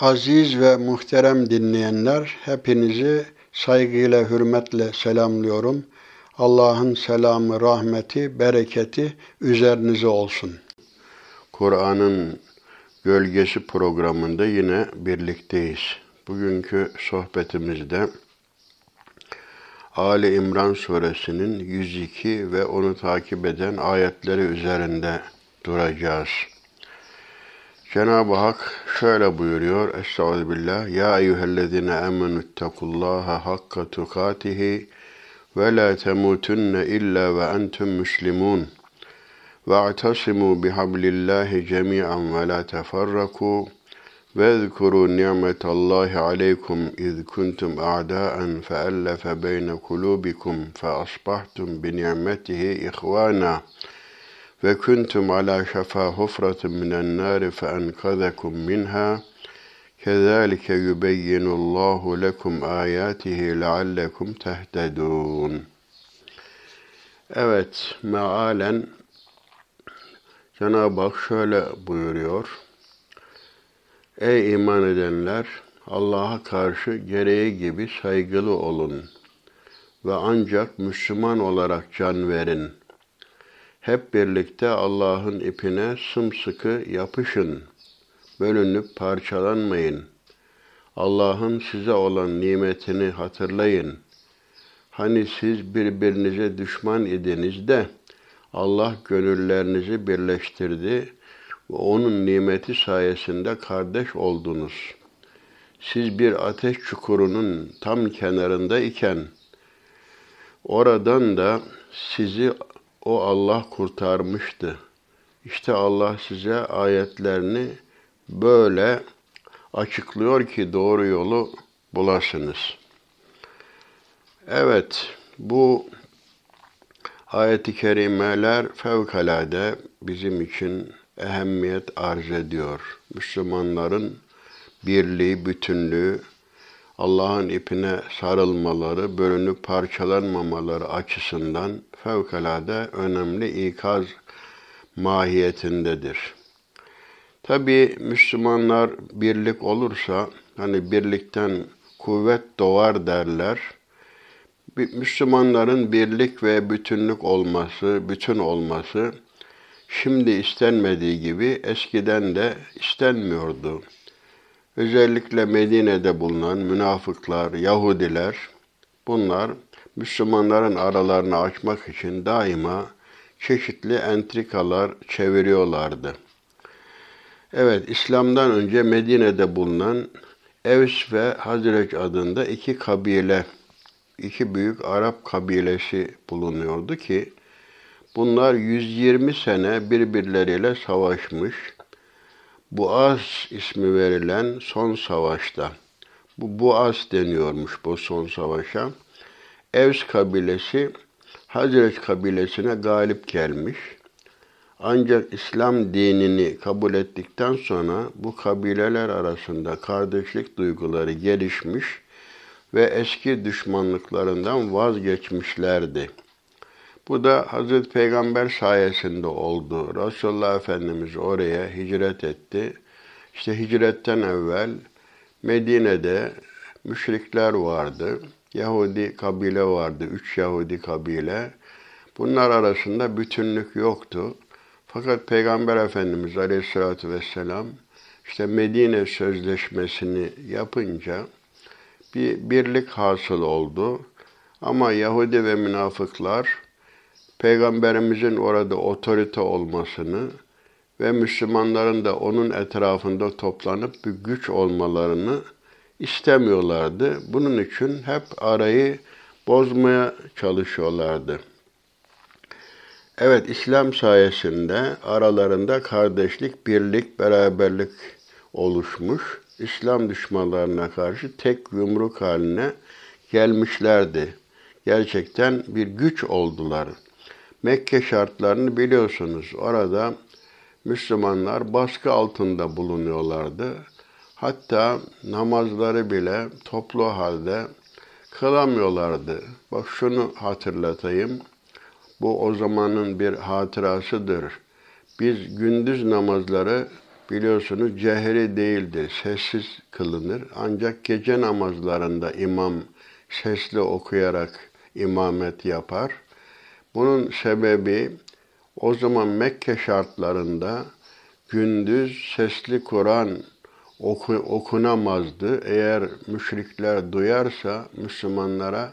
Aziz ve muhterem dinleyenler, hepinizi saygıyla, hürmetle selamlıyorum. Allah'ın selamı, rahmeti, bereketi üzerinize olsun. Kur'an'ın Gölgesi programında yine birlikteyiz. Bugünkü sohbetimizde Ali İmran suresinin 102 ve onu takip eden ayetleri üzerinde duracağız. Cenab-ı Hak şöyle buyuruyor. Estağfirullah. Ya eyyühellezine amenüttekullaha hakka tukatihi ve la temutunne illa ve entum muslimun. واعتصموا بحبل الله جميعا ولا تفرقوا واذكروا نعمة الله عليكم إذ كنتم أعداء فألف بين قلوبكم فأصبحتم بنعمته إخوانا ve kuntum ala şafa hufratin minen nari fe enkazakum minha kezalike yubeyyinullahu lekum ayatihi leallekum tehtedun. Evet, mealen Cenab-ı Hak şöyle buyuruyor. Ey iman edenler! Allah'a karşı gereği gibi saygılı olun ve ancak Müslüman olarak can verin.'' Hep birlikte Allah'ın ipine sımsıkı yapışın. Bölünüp parçalanmayın. Allah'ın size olan nimetini hatırlayın. Hani siz birbirinize düşman idiniz de, Allah gönüllerinizi birleştirdi ve onun nimeti sayesinde kardeş oldunuz. Siz bir ateş çukurunun tam kenarında iken oradan da sizi o Allah kurtarmıştı. İşte Allah size ayetlerini böyle açıklıyor ki doğru yolu bulasınız. Evet, bu Ayet-i kerimeler fevkalade bizim için ehemmiyet arz ediyor. Müslümanların birliği, bütünlüğü, Allah'ın ipine sarılmaları, bölünüp parçalanmamaları açısından fevkalade önemli ikaz mahiyetindedir. Tabi Müslümanlar birlik olursa, hani birlikten kuvvet doğar derler, Müslümanların birlik ve bütünlük olması, bütün olması şimdi istenmediği gibi eskiden de istenmiyordu. Özellikle Medine'de bulunan münafıklar, Yahudiler bunlar Müslümanların aralarını açmak için daima çeşitli entrikalar çeviriyorlardı. Evet, İslam'dan önce Medine'de bulunan Evs ve Hazreç adında iki kabile iki büyük Arap kabilesi bulunuyordu ki bunlar 120 sene birbirleriyle savaşmış. Buaz ismi verilen son savaşta, bu Buaz deniyormuş bu son savaşa. Evs kabilesi Hazret kabilesine galip gelmiş. Ancak İslam dinini kabul ettikten sonra bu kabileler arasında kardeşlik duyguları gelişmiş ve eski düşmanlıklarından vazgeçmişlerdi. Bu da Hazreti Peygamber sayesinde oldu. Resulullah Efendimiz oraya hicret etti. İşte hicretten evvel Medine'de müşrikler vardı. Yahudi kabile vardı, üç Yahudi kabile. Bunlar arasında bütünlük yoktu. Fakat Peygamber Efendimiz Aleyhisselatü Vesselam işte Medine Sözleşmesi'ni yapınca bir birlik hasıl oldu. Ama Yahudi ve münafıklar Peygamberimizin orada otorite olmasını ve Müslümanların da onun etrafında toplanıp bir güç olmalarını istemiyorlardı. Bunun için hep arayı bozmaya çalışıyorlardı. Evet, İslam sayesinde aralarında kardeşlik, birlik, beraberlik oluşmuş. İslam düşmanlarına karşı tek yumruk haline gelmişlerdi. Gerçekten bir güç oldular. Mekke şartlarını biliyorsunuz. Orada Müslümanlar baskı altında bulunuyorlardı. Hatta namazları bile toplu halde kılamıyorlardı. Bak şunu hatırlatayım. Bu o zamanın bir hatırasıdır. Biz gündüz namazları biliyorsunuz cehri değildir, sessiz kılınır. Ancak gece namazlarında imam sesli okuyarak imamet yapar. Bunun sebebi o zaman Mekke şartlarında gündüz sesli Kur'an oku, okunamazdı. Eğer müşrikler duyarsa Müslümanlara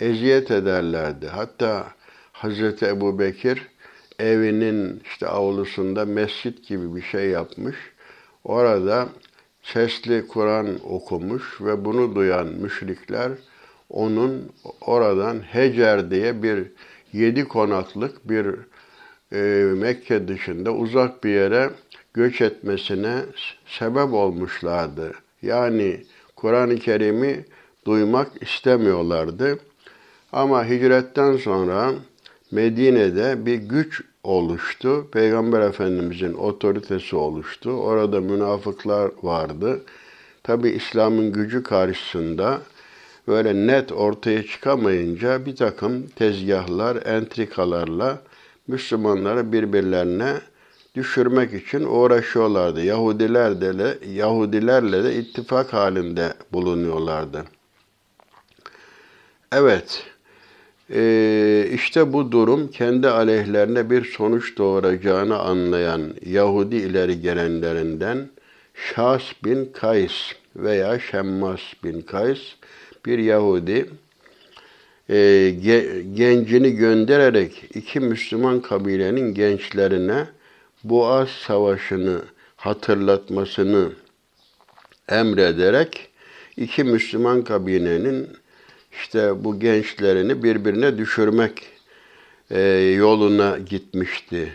eziyet ederlerdi. Hatta Hazreti Ebu Bekir evinin işte avlusunda mescit gibi bir şey yapmış. Orada sesli Kur'an okumuş ve bunu duyan müşrikler onun oradan Hecer diye bir yedi konaklık bir e, Mekke dışında uzak bir yere göç etmesine sebep olmuşlardı. Yani Kur'an-ı Kerim'i duymak istemiyorlardı. Ama hicretten sonra Medine'de bir güç oluştu. Peygamber Efendimizin otoritesi oluştu. Orada münafıklar vardı. Tabi İslam'ın gücü karşısında böyle net ortaya çıkamayınca bir takım tezgahlar, entrikalarla Müslümanları birbirlerine düşürmek için uğraşıyorlardı. Yahudiler de Yahudilerle de ittifak halinde bulunuyorlardı. Evet, ee, işte bu durum kendi aleyhlerine bir sonuç doğuracağını anlayan Yahudi ileri gelenlerinden Şahs bin Kays veya Şemmas bin Kays bir Yahudi e, gencini göndererek iki Müslüman kabilenin gençlerine Boğaz Savaşı'nı hatırlatmasını emrederek iki Müslüman kabilenin işte bu gençlerini birbirine düşürmek e, yoluna gitmişti.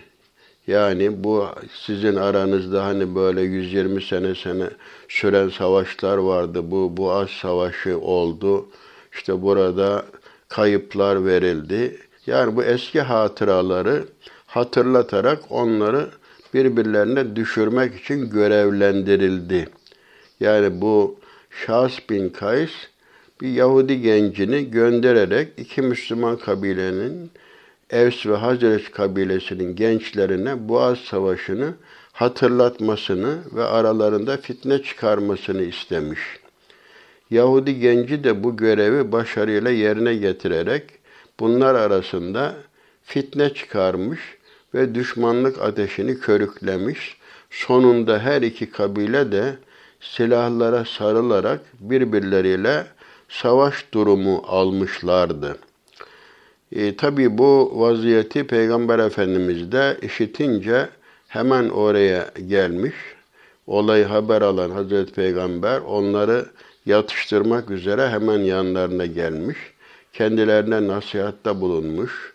Yani bu sizin aranızda hani böyle 120 sene sene süren savaşlar vardı. Bu Boğaz Savaşı oldu. İşte burada kayıplar verildi. Yani bu eski hatıraları hatırlatarak onları birbirlerine düşürmek için görevlendirildi. Yani bu Şahs bin Kays bir Yahudi gencini göndererek iki Müslüman kabilenin Evs ve Hazreç kabilesinin gençlerine Boğaz Savaşı'nı hatırlatmasını ve aralarında fitne çıkarmasını istemiş. Yahudi genci de bu görevi başarıyla yerine getirerek bunlar arasında fitne çıkarmış ve düşmanlık ateşini körüklemiş. Sonunda her iki kabile de silahlara sarılarak birbirleriyle savaş durumu almışlardı. E, Tabi bu vaziyeti Peygamber Efendimiz de işitince hemen oraya gelmiş. Olayı haber alan Hazreti Peygamber onları yatıştırmak üzere hemen yanlarına gelmiş. Kendilerine nasihatta bulunmuş.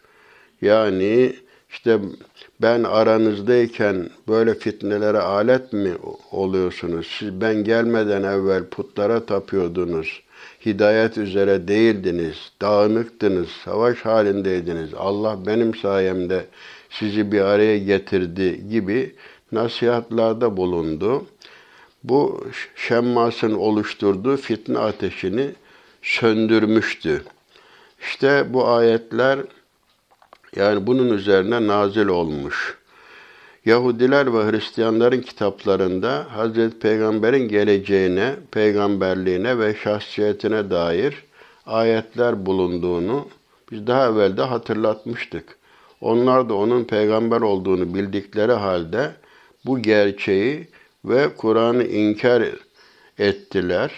Yani işte ben aranızdayken böyle fitnelere alet mi oluyorsunuz? Siz ben gelmeden evvel putlara tapıyordunuz hidayet üzere değildiniz, dağınıktınız, savaş halindeydiniz. Allah benim sayemde sizi bir araya getirdi gibi nasihatlarda bulundu. Bu Şemmas'ın oluşturduğu fitne ateşini söndürmüştü. İşte bu ayetler yani bunun üzerine nazil olmuş. Yahudiler ve Hristiyanların kitaplarında Hazreti Peygamber'in geleceğine, peygamberliğine ve şahsiyetine dair ayetler bulunduğunu biz daha evvel de hatırlatmıştık. Onlar da onun peygamber olduğunu bildikleri halde bu gerçeği ve Kur'an'ı inkar ettiler.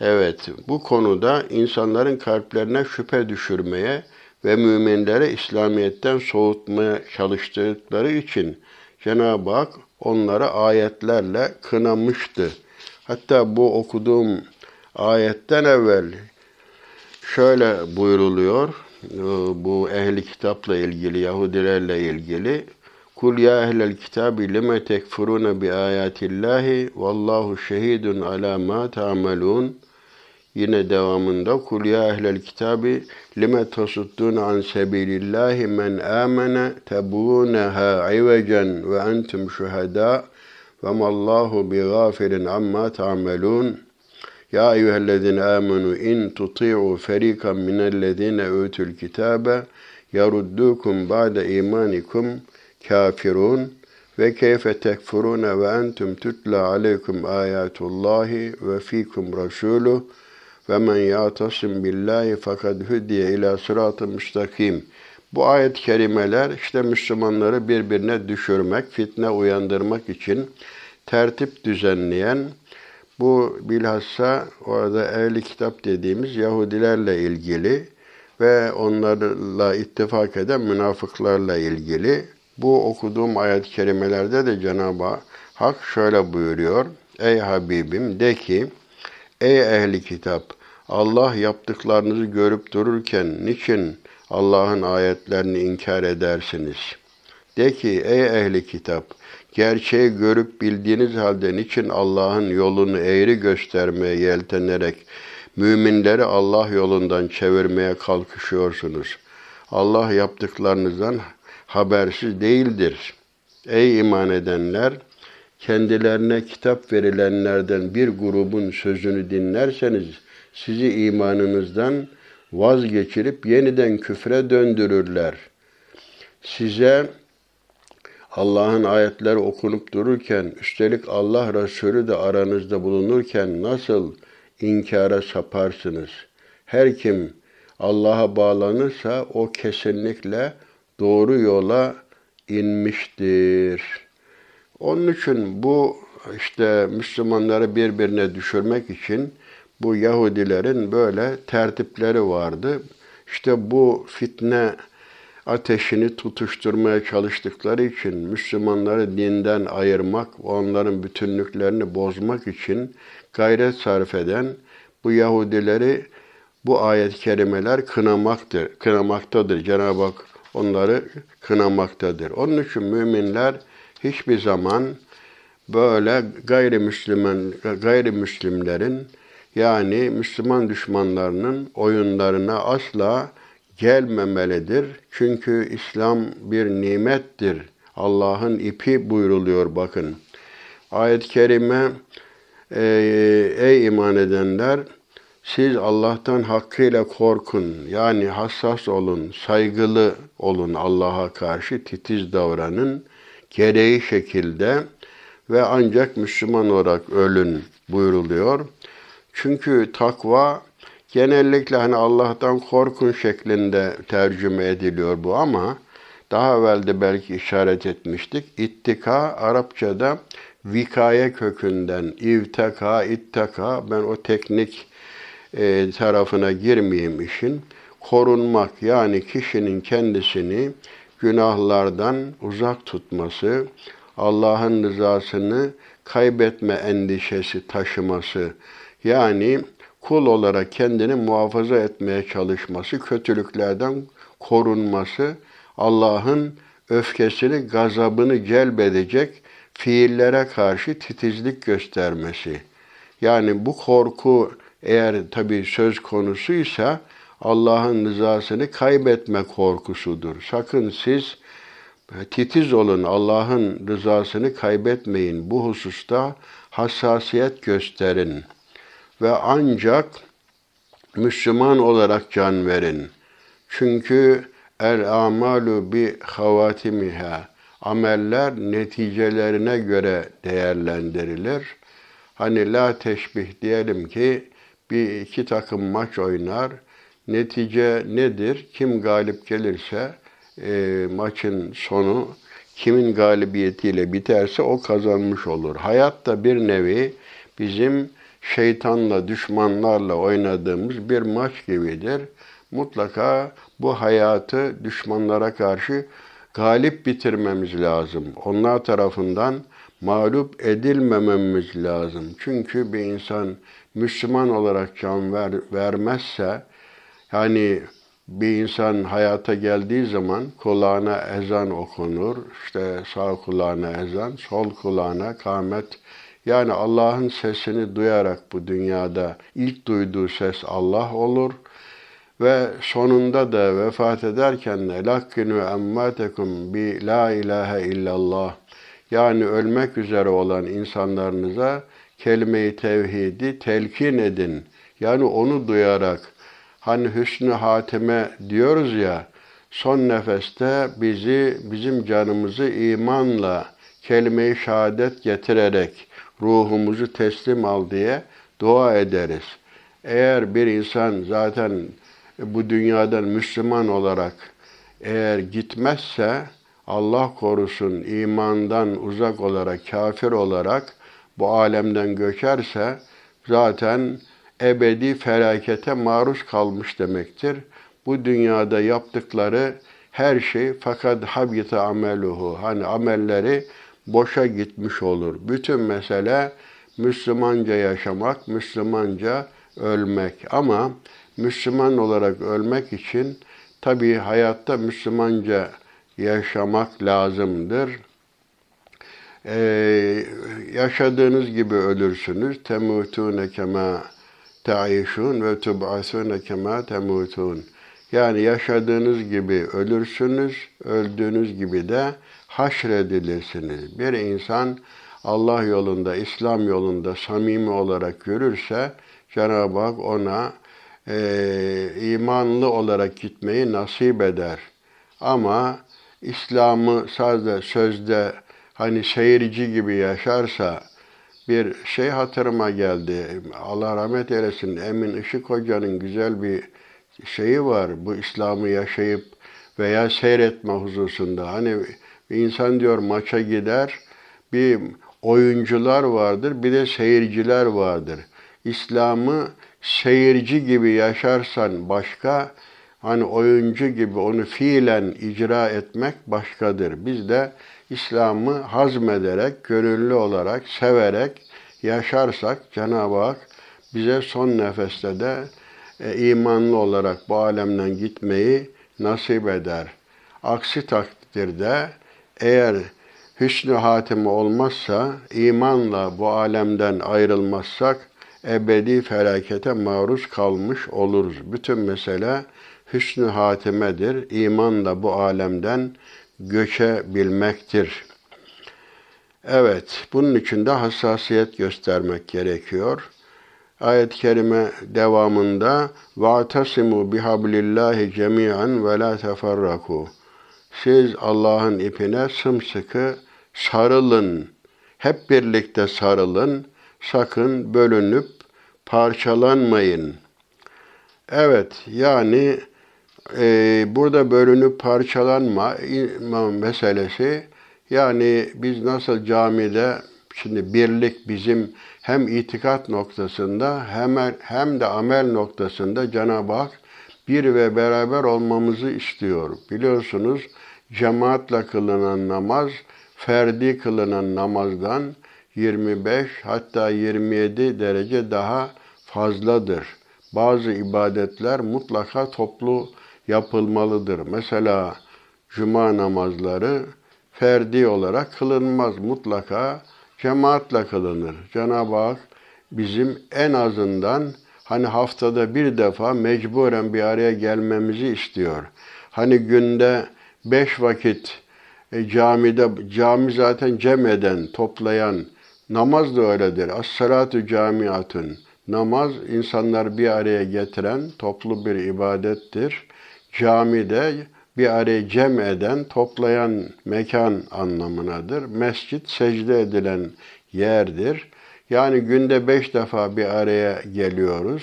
Evet, bu konuda insanların kalplerine şüphe düşürmeye ve müminlere İslamiyet'ten soğutmaya çalıştıkları için Cenab-ı Hak onları ayetlerle kınamıştı. Hatta bu okuduğum ayetten evvel şöyle buyruluyor, bu ehli kitapla ilgili, Yahudilerle ilgili. Kul ya ehlel kitabi lime tekfurune bi ayatillahi vallahu şehidun ala ma ta'melun. Yine devamında kul ya ehlel kitabi lime tasuddun an sebilillahi men amene tebuneha ivecen ve entum şuhada ve mallahu bi gafirin amma ta'melun. Ya eyyühellezine amenu in tuti'u ferikan minellezine utul kitabe yaruddukum ba'de imanikum kafirun ve keyfe tekfurune ve entum tutla aleykum ayatullahi ve fikum rasuluh ve men yatasim billahi fakat hüdiye ila sıratı müstakim. Bu ayet-i kerimeler işte Müslümanları birbirine düşürmek, fitne uyandırmak için tertip düzenleyen bu bilhassa orada ehli kitap dediğimiz Yahudilerle ilgili ve onlarla ittifak eden münafıklarla ilgili. Bu okuduğum ayet-i kerimelerde de Cenab-ı Hak şöyle buyuruyor. Ey Habibim de ki, ey ehli kitap, Allah yaptıklarınızı görüp dururken niçin Allah'ın ayetlerini inkar edersiniz? De ki, ey ehli kitap, gerçeği görüp bildiğiniz halde niçin Allah'ın yolunu eğri göstermeye yeltenerek müminleri Allah yolundan çevirmeye kalkışıyorsunuz? Allah yaptıklarınızdan habersiz değildir. Ey iman edenler! Kendilerine kitap verilenlerden bir grubun sözünü dinlerseniz sizi imanınızdan vazgeçirip yeniden küfre döndürürler. Size Allah'ın ayetleri okunup dururken, üstelik Allah Resulü de aranızda bulunurken nasıl inkara saparsınız? Her kim Allah'a bağlanırsa o kesinlikle doğru yola inmiştir. Onun için bu işte Müslümanları birbirine düşürmek için bu Yahudilerin böyle tertipleri vardı. İşte bu fitne ateşini tutuşturmaya çalıştıkları için Müslümanları dinden ayırmak, onların bütünlüklerini bozmak için gayret sarf eden bu Yahudileri bu ayet-i kerimeler kınamaktır, kınamaktadır. Cenab-ı Hak onları kınamaktadır. Onun için müminler hiçbir zaman böyle gayrimüslimen gayrimüslimlerin yani Müslüman düşmanlarının oyunlarına asla gelmemelidir. Çünkü İslam bir nimettir. Allah'ın ipi buyruluyor bakın. Ayet-i kerime ey iman edenler siz Allah'tan hakkıyla korkun. Yani hassas olun, saygılı olun Allah'a karşı titiz davranın. Gereği şekilde ve ancak Müslüman olarak ölün buyuruluyor. Çünkü takva genellikle hani Allah'tan korkun şeklinde tercüme ediliyor bu ama daha evvel de belki işaret etmiştik. İttika Arapçada vikaye kökünden ivteka, ittaka ben o teknik e, tarafına girmeyeyim işin. Korunmak yani kişinin kendisini günahlardan uzak tutması, Allah'ın rızasını kaybetme endişesi taşıması yani kul olarak kendini muhafaza etmeye çalışması, kötülüklerden korunması, Allah'ın öfkesini, gazabını celbedecek fiillere karşı titizlik göstermesi. Yani bu korku eğer tabi söz konusuysa Allah'ın rızasını kaybetme korkusudur. Sakın siz titiz olun, Allah'ın rızasını kaybetmeyin. Bu hususta hassasiyet gösterin ve ancak Müslüman olarak can verin. Çünkü el amalu bi havatimiha ameller neticelerine göre değerlendirilir. Hani la teşbih diyelim ki bir iki takım maç oynar. Netice nedir? Kim galip gelirse e, maçın sonu kimin galibiyetiyle biterse o kazanmış olur. Hayat da bir nevi bizim şeytanla, düşmanlarla oynadığımız bir maç gibidir. Mutlaka bu hayatı düşmanlara karşı galip bitirmemiz lazım. Onlar tarafından mağlup edilmememiz lazım. Çünkü bir insan Müslüman olarak can ver, vermezse, yani bir insan hayata geldiği zaman kulağına ezan okunur. İşte sağ kulağına ezan, sol kulağına kâmet yani Allah'ın sesini duyarak bu dünyada ilk duyduğu ses Allah olur ve sonunda da vefat ederken de lakkinu emmâtekum bi la ilahe illallah yani ölmek üzere olan insanlarınıza kelime-i tevhidi telkin edin. Yani onu duyarak hani hüsnü hatime diyoruz ya son nefeste bizi bizim canımızı imanla kelime-i şehadet getirerek ruhumuzu teslim al diye dua ederiz. Eğer bir insan zaten bu dünyadan Müslüman olarak eğer gitmezse Allah korusun imandan uzak olarak, kafir olarak bu alemden göçerse zaten ebedi felakete maruz kalmış demektir. Bu dünyada yaptıkları her şey fakat habita ameluhu. Hani amelleri boşa gitmiş olur. Bütün mesele Müslümanca yaşamak, Müslümanca ölmek. Ama Müslüman olarak ölmek için tabii hayatta Müslümanca yaşamak lazımdır. Ee, yaşadığınız gibi ölürsünüz. Temutune kema taişun ve tub'asune kema temutun. Yani yaşadığınız gibi ölürsünüz, öldüğünüz gibi de haşredilirsiniz. Bir insan Allah yolunda, İslam yolunda samimi olarak yürürse Cenab-ı Hak ona e, imanlı olarak gitmeyi nasip eder. Ama İslam'ı sadece sözde hani seyirci gibi yaşarsa bir şey hatırıma geldi. Allah rahmet eylesin. Emin Işık Hoca'nın güzel bir şeyi var. Bu İslam'ı yaşayıp veya seyretme hususunda. Hani insan diyor maça gider. Bir oyuncular vardır, bir de seyirciler vardır. İslam'ı seyirci gibi yaşarsan başka, hani oyuncu gibi onu fiilen icra etmek başkadır. Biz de İslam'ı hazmederek, gönüllü olarak, severek yaşarsak Cenab-ı Hak bize son nefeste de e, imanlı olarak bu alemden gitmeyi nasip eder. Aksi takdirde eğer hüsnü hatimi olmazsa, imanla bu alemden ayrılmazsak ebedi felakete maruz kalmış oluruz. Bütün mesele hüsnü hatimedir. İmanla bu alemden göçebilmektir. Evet, bunun için de hassasiyet göstermek gerekiyor. Ayet-i kerime devamında وَاَعْتَصِمُوا بِحَبْلِ اللّٰهِ جَمِيعًا وَلَا تَفَرَّقُوا siz Allah'ın ipine sımsıkı sarılın. Hep birlikte sarılın. Sakın bölünüp parçalanmayın. Evet, yani e, burada bölünüp parçalanma meselesi yani biz nasıl camide şimdi birlik bizim hem itikat noktasında hem, hem de amel noktasında Cenab-ı Hak bir ve beraber olmamızı istiyor. Biliyorsunuz cemaatle kılınan namaz ferdi kılınan namazdan 25 hatta 27 derece daha fazladır. Bazı ibadetler mutlaka toplu yapılmalıdır. Mesela cuma namazları ferdi olarak kılınmaz. Mutlaka cemaatle kılınır. Cenab-ı Hak bizim en azından hani haftada bir defa mecburen bir araya gelmemizi istiyor. Hani günde beş vakit e, camide, cami zaten cem eden, toplayan, namaz da öyledir. As-salatu camiatun. Namaz insanlar bir araya getiren toplu bir ibadettir. Camide bir araya cem eden, toplayan mekan anlamınadır. Mescit secde edilen yerdir. Yani günde beş defa bir araya geliyoruz.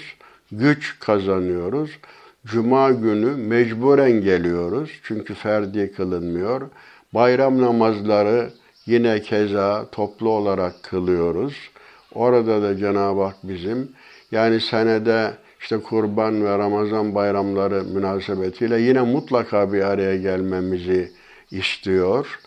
Güç kazanıyoruz. Cuma günü mecburen geliyoruz. Çünkü ferdi kılınmıyor. Bayram namazları yine keza toplu olarak kılıyoruz. Orada da Cenab-ı Hak bizim yani senede işte kurban ve Ramazan bayramları münasebetiyle yine mutlaka bir araya gelmemizi istiyor.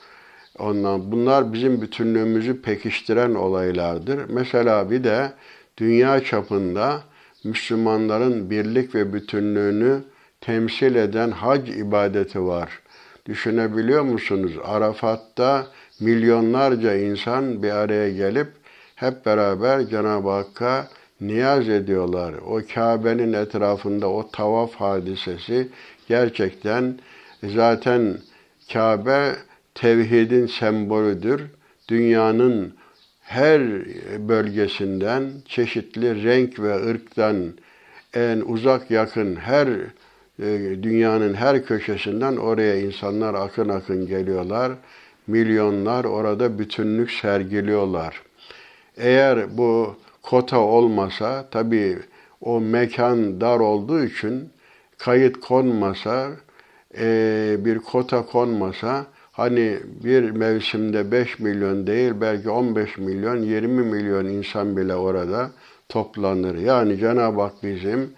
Ondan bunlar bizim bütünlüğümüzü pekiştiren olaylardır. Mesela bir de dünya çapında Müslümanların birlik ve bütünlüğünü temsil eden hac ibadeti var. Düşünebiliyor musunuz? Arafat'ta milyonlarca insan bir araya gelip hep beraber Cenab-ı Hakk'a niyaz ediyorlar. O Kabe'nin etrafında o tavaf hadisesi gerçekten zaten Kabe tevhidin sembolüdür. Dünyanın her bölgesinden çeşitli renk ve ırktan en uzak yakın her e, dünyanın her köşesinden oraya insanlar akın akın geliyorlar milyonlar orada bütünlük sergiliyorlar. Eğer bu kota olmasa tabii o mekan dar olduğu için kayıt konmasa, e, bir kota konmasa hani bir mevsimde 5 milyon değil belki 15 milyon, 20 milyon insan bile orada toplanır. Yani Cenab-ı Hak bizim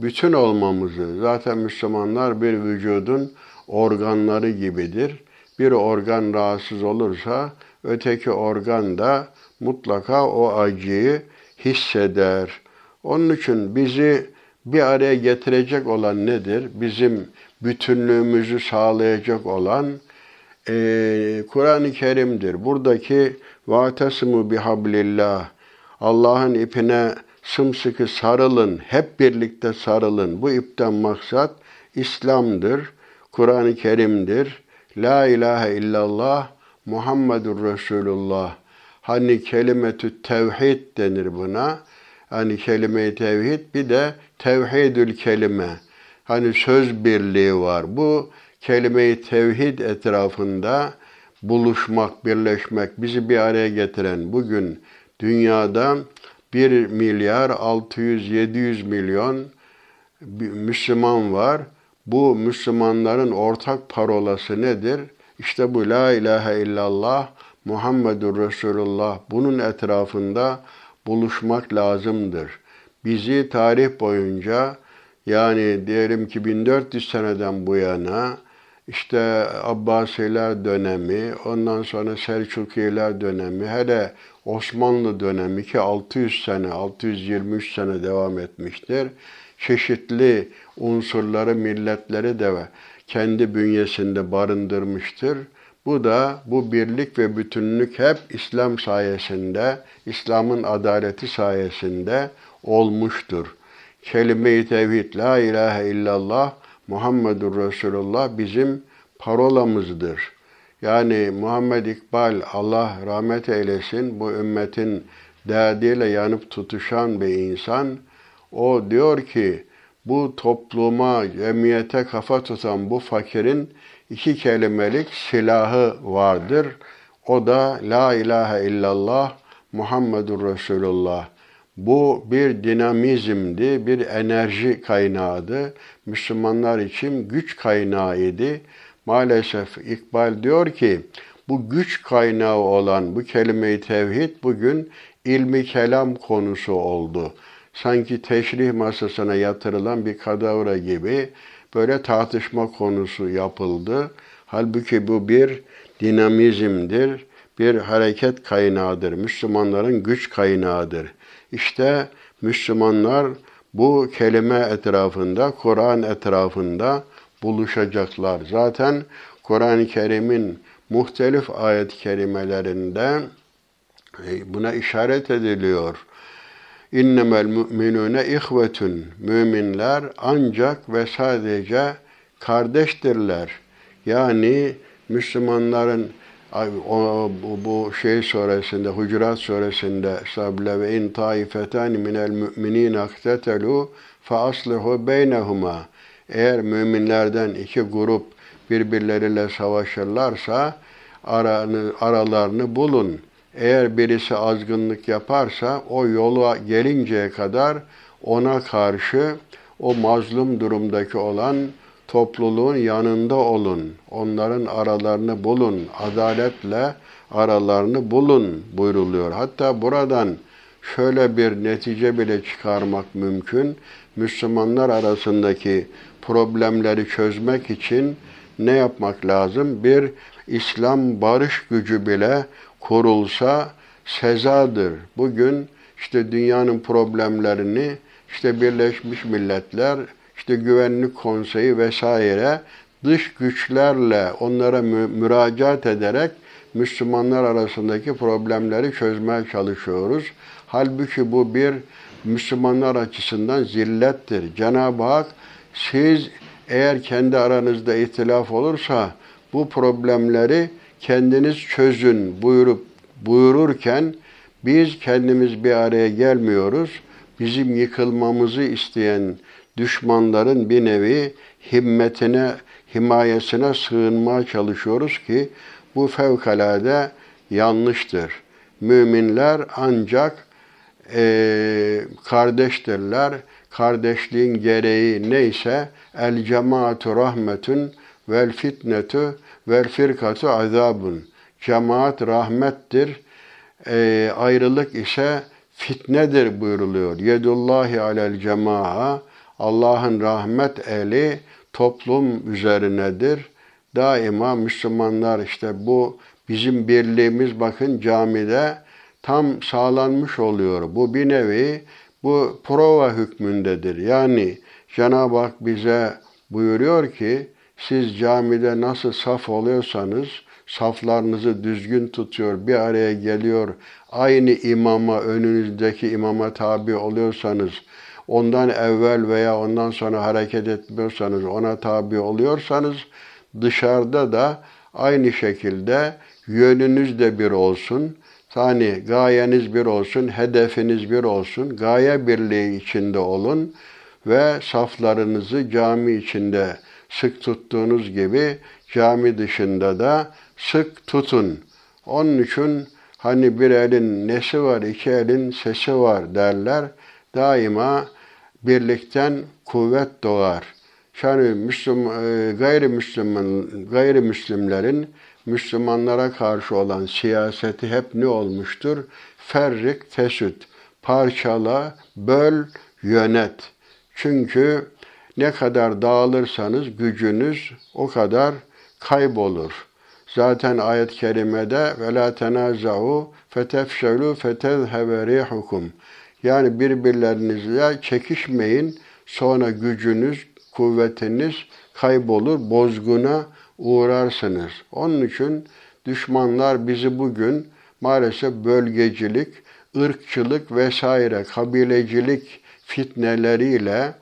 bütün olmamızı, zaten Müslümanlar bir vücudun organları gibidir. Bir organ rahatsız olursa öteki organ da mutlaka o acıyı hisseder. Onun için bizi bir araya getirecek olan nedir? Bizim bütünlüğümüzü sağlayacak olan e, Kur'an-ı Kerim'dir. Buradaki vaatesimu bihablillah Allah'ın ipine sımsıkı sarılın, hep birlikte sarılın. Bu ipten maksat İslam'dır, Kur'an-ı Kerim'dir. La ilahe illallah Muhammedur Resulullah. Hani kelimetü tevhid denir buna. Hani kelime-i tevhid bir de tevhidül kelime. Hani söz birliği var. Bu kelime-i tevhid etrafında buluşmak, birleşmek, bizi bir araya getiren bugün dünyada 1 milyar 600-700 milyon Müslüman var. Bu Müslümanların ortak parolası nedir? İşte bu La ilahe illallah Muhammedur Resulullah bunun etrafında buluşmak lazımdır. Bizi tarih boyunca yani diyelim ki 1400 seneden bu yana işte Abbasiler dönemi, ondan sonra Selçukiler dönemi, hele Osmanlı dönemi ki 600 sene, 623 sene devam etmiştir. Çeşitli unsurları, milletleri de kendi bünyesinde barındırmıştır. Bu da bu birlik ve bütünlük hep İslam sayesinde, İslam'ın adaleti sayesinde olmuştur. Kelime-i tevhid, la ilahe illallah, Muhammedur Resulullah bizim parolamızdır. Yani Muhammed İkbal Allah rahmet eylesin bu ümmetin derdiyle yanıp tutuşan bir insan. O diyor ki bu topluma, cemiyete kafa tutan bu fakirin iki kelimelik silahı vardır. O da La ilahe illallah Muhammedur Resulullah. Bu bir dinamizmdi, bir enerji kaynağıydı. Müslümanlar için güç kaynağıydı. Maalesef İkbal diyor ki bu güç kaynağı olan bu kelime-i tevhid bugün ilmi kelam konusu oldu. Sanki teşrih masasına yatırılan bir kadavra gibi böyle tartışma konusu yapıldı. Halbuki bu bir dinamizmdir, bir hareket kaynağıdır, Müslümanların güç kaynağıdır. İşte Müslümanlar bu kelime etrafında, Kur'an etrafında buluşacaklar. Zaten Kur'an-ı Kerim'in muhtelif ayet-i kerimelerinde e, buna işaret ediliyor. İnnemel müminune ihvetun. Müminler ancak ve sadece kardeştirler. Yani Müslümanların o, bu, bu şey suresinde, Hucurat suresinde Sabile ve in taifetan minel müminin aktetelu fa aslihu beynehuma. Eğer müminlerden iki grup birbirleriyle savaşırlarsa aranı, aralarını bulun. Eğer birisi azgınlık yaparsa o yola gelinceye kadar ona karşı o mazlum durumdaki olan topluluğun yanında olun. Onların aralarını bulun. Adaletle aralarını bulun buyruluyor. Hatta buradan şöyle bir netice bile çıkarmak mümkün. Müslümanlar arasındaki problemleri çözmek için ne yapmak lazım? Bir İslam barış gücü bile kurulsa sezadır. Bugün işte dünyanın problemlerini işte Birleşmiş Milletler işte Güvenlik Konseyi vesaire dış güçlerle onlara mü müracaat ederek Müslümanlar arasındaki problemleri çözmeye çalışıyoruz. Halbuki bu bir Müslümanlar açısından zillettir. Cenab-ı Hak siz eğer kendi aranızda ihtilaf olursa bu problemleri kendiniz çözün buyurup buyururken biz kendimiz bir araya gelmiyoruz. Bizim yıkılmamızı isteyen düşmanların bir nevi himmetine, himayesine sığınmaya çalışıyoruz ki Bu fevkalade yanlıştır. Müminler ancak e, kardeştirler. Kardeşliğin gereği neyse el cemaatu rahmetun vel fitnetu vel firkatu azabun. Cemaat rahmettir. E, ayrılık ise fitnedir buyuruluyor. Yedullahi alel cemaa. Allah'ın rahmet eli toplum üzerinedir. Daima Müslümanlar işte bu bizim birliğimiz bakın camide tam sağlanmış oluyor. Bu bir nevi bu prova hükmündedir. Yani Cenab-ı Hak bize buyuruyor ki siz camide nasıl saf oluyorsanız saflarınızı düzgün tutuyor, bir araya geliyor, aynı imama, önünüzdeki imama tabi oluyorsanız, ondan evvel veya ondan sonra hareket etmiyorsanız, ona tabi oluyorsanız, dışarıda da aynı şekilde yönünüz de bir olsun, yani gayeniz bir olsun, hedefiniz bir olsun, gaye birliği içinde olun ve saflarınızı cami içinde sık tuttuğunuz gibi cami dışında da sık tutun. Onun için hani bir elin nesi var, iki elin sesi var derler. Daima birlikten kuvvet doğar. Yani Müslüm, e, gayrimüslim, gayrimüslimlerin Müslümanlara karşı olan siyaseti hep ne olmuştur? Ferrik fesüt, parçala, böl, yönet. Çünkü ne kadar dağılırsanız gücünüz o kadar kaybolur. Zaten ayet-i kerimede ve la tenaza'u fetefşelu fetezhebe rihukum. Yani birbirlerinizle çekişmeyin sonra gücünüz, kuvvetiniz kaybolur, bozguna uğrarsınız. Onun için düşmanlar bizi bugün maalesef bölgecilik, ırkçılık vesaire, kabilecilik fitneleriyle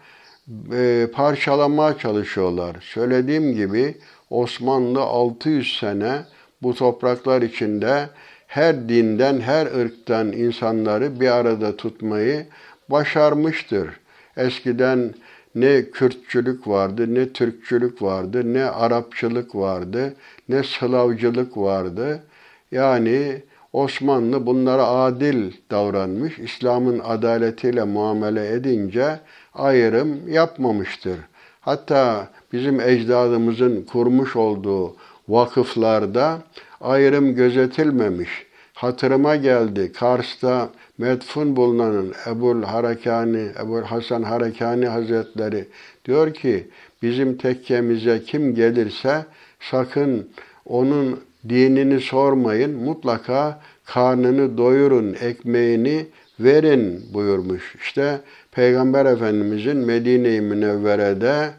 e, parçalamaya çalışıyorlar. Söylediğim gibi Osmanlı 600 sene bu topraklar içinde her dinden, her ırktan insanları bir arada tutmayı başarmıştır. Eskiden ne Kürtçülük vardı, ne Türkçülük vardı, ne Arapçılık vardı, ne Slavcılık vardı. Yani Osmanlı bunlara adil davranmış, İslam'ın adaletiyle muamele edince ayrım yapmamıştır. Hatta bizim ecdadımızın kurmuş olduğu vakıflarda ayrım gözetilmemiş. Hatırıma geldi Kars'ta medfun bulunanın Ebul Harakani, Ebul Hasan Harakani Hazretleri diyor ki bizim tekkemize kim gelirse sakın onun dinini sormayın, mutlaka karnını doyurun, ekmeğini verin buyurmuş. İşte Peygamber Efendimizin Medine-i Münevvere'de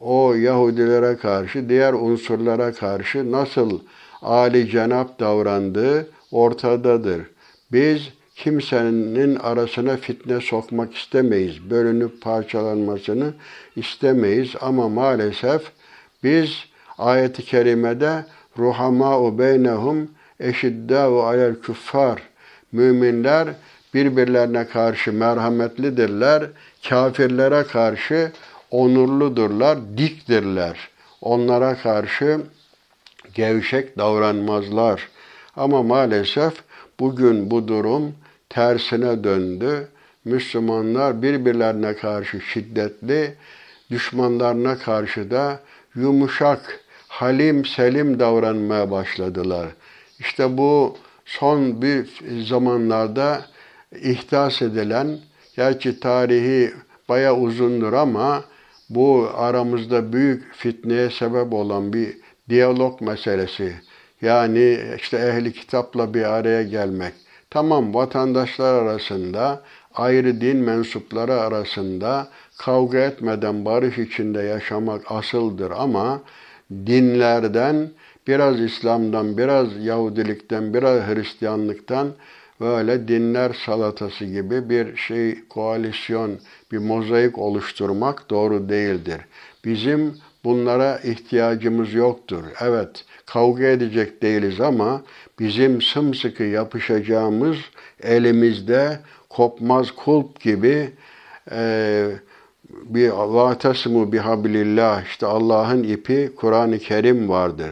o Yahudilere karşı, diğer unsurlara karşı nasıl Ali cenap davrandığı ortadadır. Biz kimsenin arasına fitne sokmak istemeyiz. Bölünüp parçalanmasını istemeyiz ama maalesef biz ayeti kerimede ruhamâ'u beynehum eşiddâ'u alel küffar müminler birbirlerine karşı merhametlidirler, kafirlere karşı onurludurlar, diktirler. Onlara karşı gevşek davranmazlar. Ama maalesef bugün bu durum tersine döndü. Müslümanlar birbirlerine karşı şiddetli, düşmanlarına karşı da yumuşak, halim selim davranmaya başladılar. İşte bu son bir zamanlarda ihdas edilen, gerçi tarihi baya uzundur ama bu aramızda büyük fitneye sebep olan bir diyalog meselesi. Yani işte ehli kitapla bir araya gelmek. Tamam vatandaşlar arasında, ayrı din mensupları arasında kavga etmeden barış içinde yaşamak asıldır ama dinlerden, biraz İslam'dan, biraz Yahudilikten, biraz Hristiyanlıktan böyle dinler salatası gibi bir şey koalisyon, bir mozaik oluşturmak doğru değildir. Bizim bunlara ihtiyacımız yoktur. Evet, kavga edecek değiliz ama bizim sımsıkı yapışacağımız elimizde kopmaz kulp gibi e, bir vatasimu bihabilillah işte Allah'ın ipi Kur'an-ı Kerim vardır.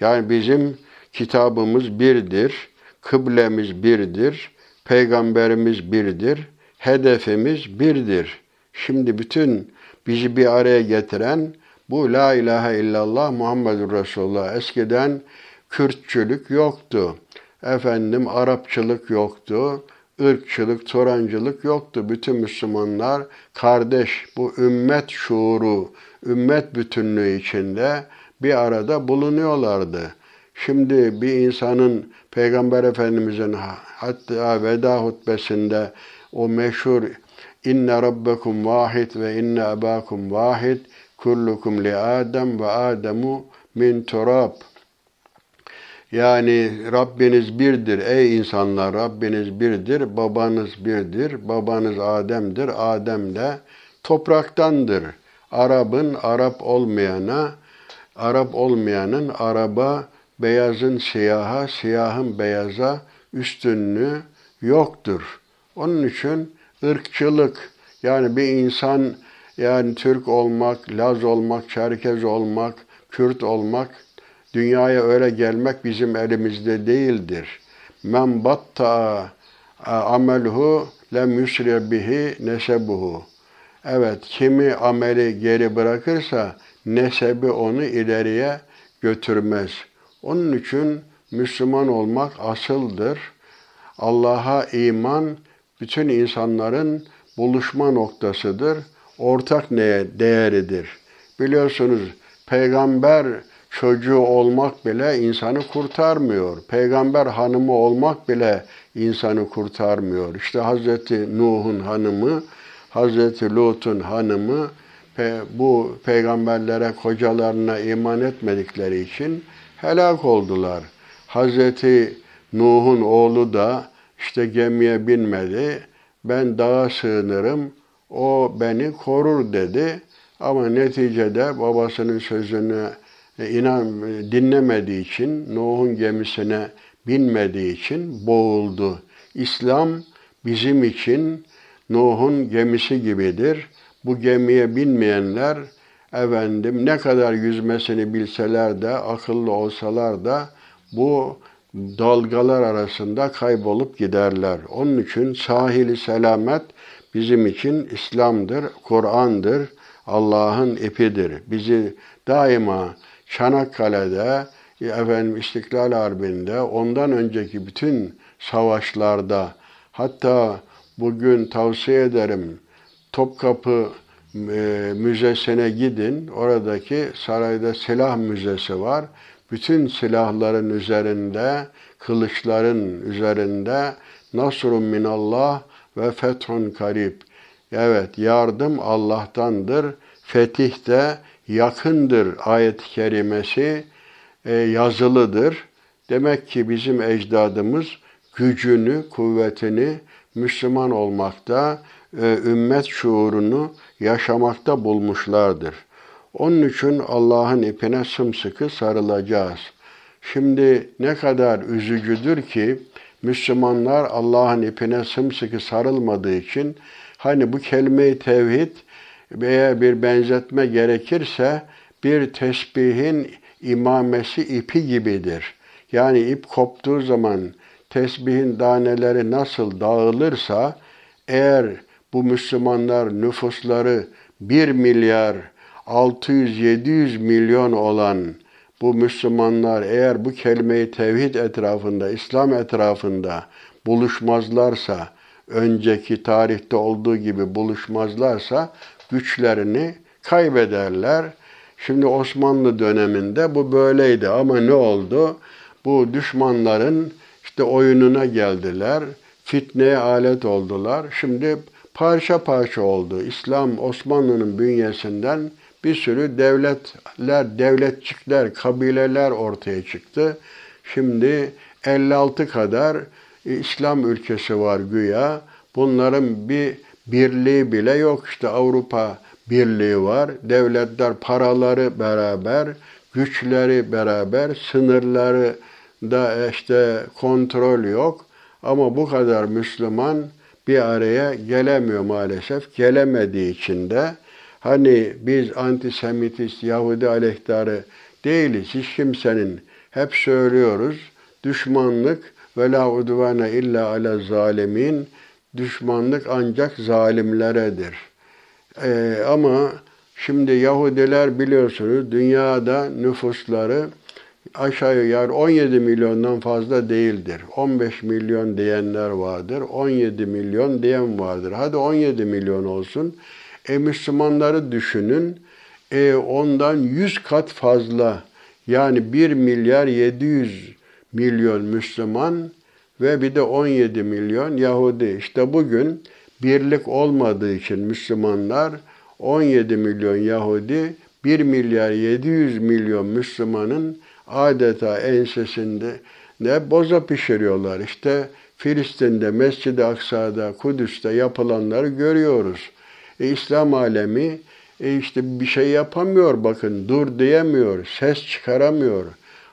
Yani bizim kitabımız birdir, kıblemiz birdir, peygamberimiz birdir, hedefimiz birdir. Şimdi bütün bizi bir araya getiren bu La ilahe illallah Muhammedur Resulullah. Eskiden Kürtçülük yoktu. Efendim Arapçılık yoktu. ırkçılık, Turancılık yoktu. Bütün Müslümanlar kardeş, bu ümmet şuuru, ümmet bütünlüğü içinde bir arada bulunuyorlardı. Şimdi bir insanın Peygamber Efendimizin hatta veda hutbesinde o meşhur inne rabbekum vahid ve inne abakum vahid kullukum li Adem ve Ademu min turab. Yani Rabbiniz birdir ey insanlar Rabbiniz birdir, babanız birdir, babanız Adem'dir, Adem de topraktandır. Arap'ın Arap olmayana, Arap olmayanın Araba, beyazın siyaha, siyahın beyaza üstünlüğü yoktur. Onun için ırkçılık yani bir insan yani Türk olmak, Laz olmak, Çerkez olmak, Kürt olmak, dünyaya öyle gelmek bizim elimizde değildir. Men batta amelhu lem yusri bihi nesebuhu. Evet, kimi ameli geri bırakırsa nesebi onu ileriye götürmez. Onun için Müslüman olmak asıldır. Allah'a iman bütün insanların buluşma noktasıdır. Ortak neye değeridir. Biliyorsunuz peygamber çocuğu olmak bile insanı kurtarmıyor. Peygamber hanımı olmak bile insanı kurtarmıyor. İşte Hazreti Nuh'un hanımı, Hazreti Lut'un hanımı bu peygamberlere kocalarına iman etmedikleri için helak oldular. Hazreti Nuh'un oğlu da işte gemiye binmedi. Ben dağa sığınırım, o beni korur dedi. Ama neticede babasının sözünü e, inan dinlemediği için, Nuh'un gemisine binmediği için boğuldu. İslam bizim için Nuh'un gemisi gibidir. Bu gemiye binmeyenler efendim ne kadar yüzmesini bilseler de, akıllı olsalar da bu dalgalar arasında kaybolup giderler. Onun için sahili selamet bizim için İslam'dır, Kur'an'dır, Allah'ın ipidir. Bizi daima Çanakkale'de, efendim İstiklal Harbi'nde, ondan önceki bütün savaşlarda, hatta bugün tavsiye ederim Topkapı Müzesi'ne gidin. Oradaki sarayda silah müzesi var. Bütün silahların üzerinde, kılıçların üzerinde Nasrun minallah ve fethun karib. Evet, yardım Allah'tandır. Fetih de yakındır ayet-i kerimesi e, yazılıdır. Demek ki bizim ecdadımız gücünü, kuvvetini Müslüman olmakta, ümmet şuurunu yaşamakta bulmuşlardır. Onun için Allah'ın ipine sımsıkı sarılacağız. Şimdi ne kadar üzücüdür ki Müslümanlar Allah'ın ipine sımsıkı sarılmadığı için hani bu kelime-i tevhid veya bir benzetme gerekirse bir tesbihin imamesi ipi gibidir. Yani ip koptuğu zaman tesbihin daneleri nasıl dağılırsa eğer bu Müslümanlar nüfusları 1 milyar 600-700 milyon olan bu Müslümanlar eğer bu kelime-i tevhid etrafında, İslam etrafında buluşmazlarsa, önceki tarihte olduğu gibi buluşmazlarsa güçlerini kaybederler. Şimdi Osmanlı döneminde bu böyleydi ama ne oldu? Bu düşmanların işte oyununa geldiler, fitneye alet oldular. Şimdi parça parça oldu. İslam Osmanlı'nın bünyesinden bir sürü devletler, devletçikler, kabileler ortaya çıktı. Şimdi 56 kadar İslam ülkesi var güya. Bunların bir birliği bile yok. İşte Avrupa Birliği var. Devletler paraları beraber, güçleri beraber, sınırları da işte kontrol yok. Ama bu kadar Müslüman bir araya gelemiyor maalesef. Gelemediği için de hani biz antisemitist, Yahudi aleyhtarı değiliz. Hiç kimsenin hep söylüyoruz. Düşmanlık ve la udvane illa ala zalimin. Düşmanlık ancak zalimleredir. Ee, ama şimdi Yahudiler biliyorsunuz dünyada nüfusları aşağı yukarı 17 milyondan fazla değildir. 15 milyon diyenler vardır. 17 milyon diyen vardır. Hadi 17 milyon olsun. E Müslümanları düşünün. E ondan 100 kat fazla yani 1 milyar 700 milyon Müslüman ve bir de 17 milyon Yahudi. İşte bugün birlik olmadığı için Müslümanlar 17 milyon Yahudi 1 milyar 700 milyon Müslümanın adeta ensesinde ne boza pişiriyorlar. İşte Filistin'de, Mescid-i Aksa'da, Kudüs'te yapılanları görüyoruz. E, İslam alemi e, işte bir şey yapamıyor bakın, dur diyemiyor, ses çıkaramıyor.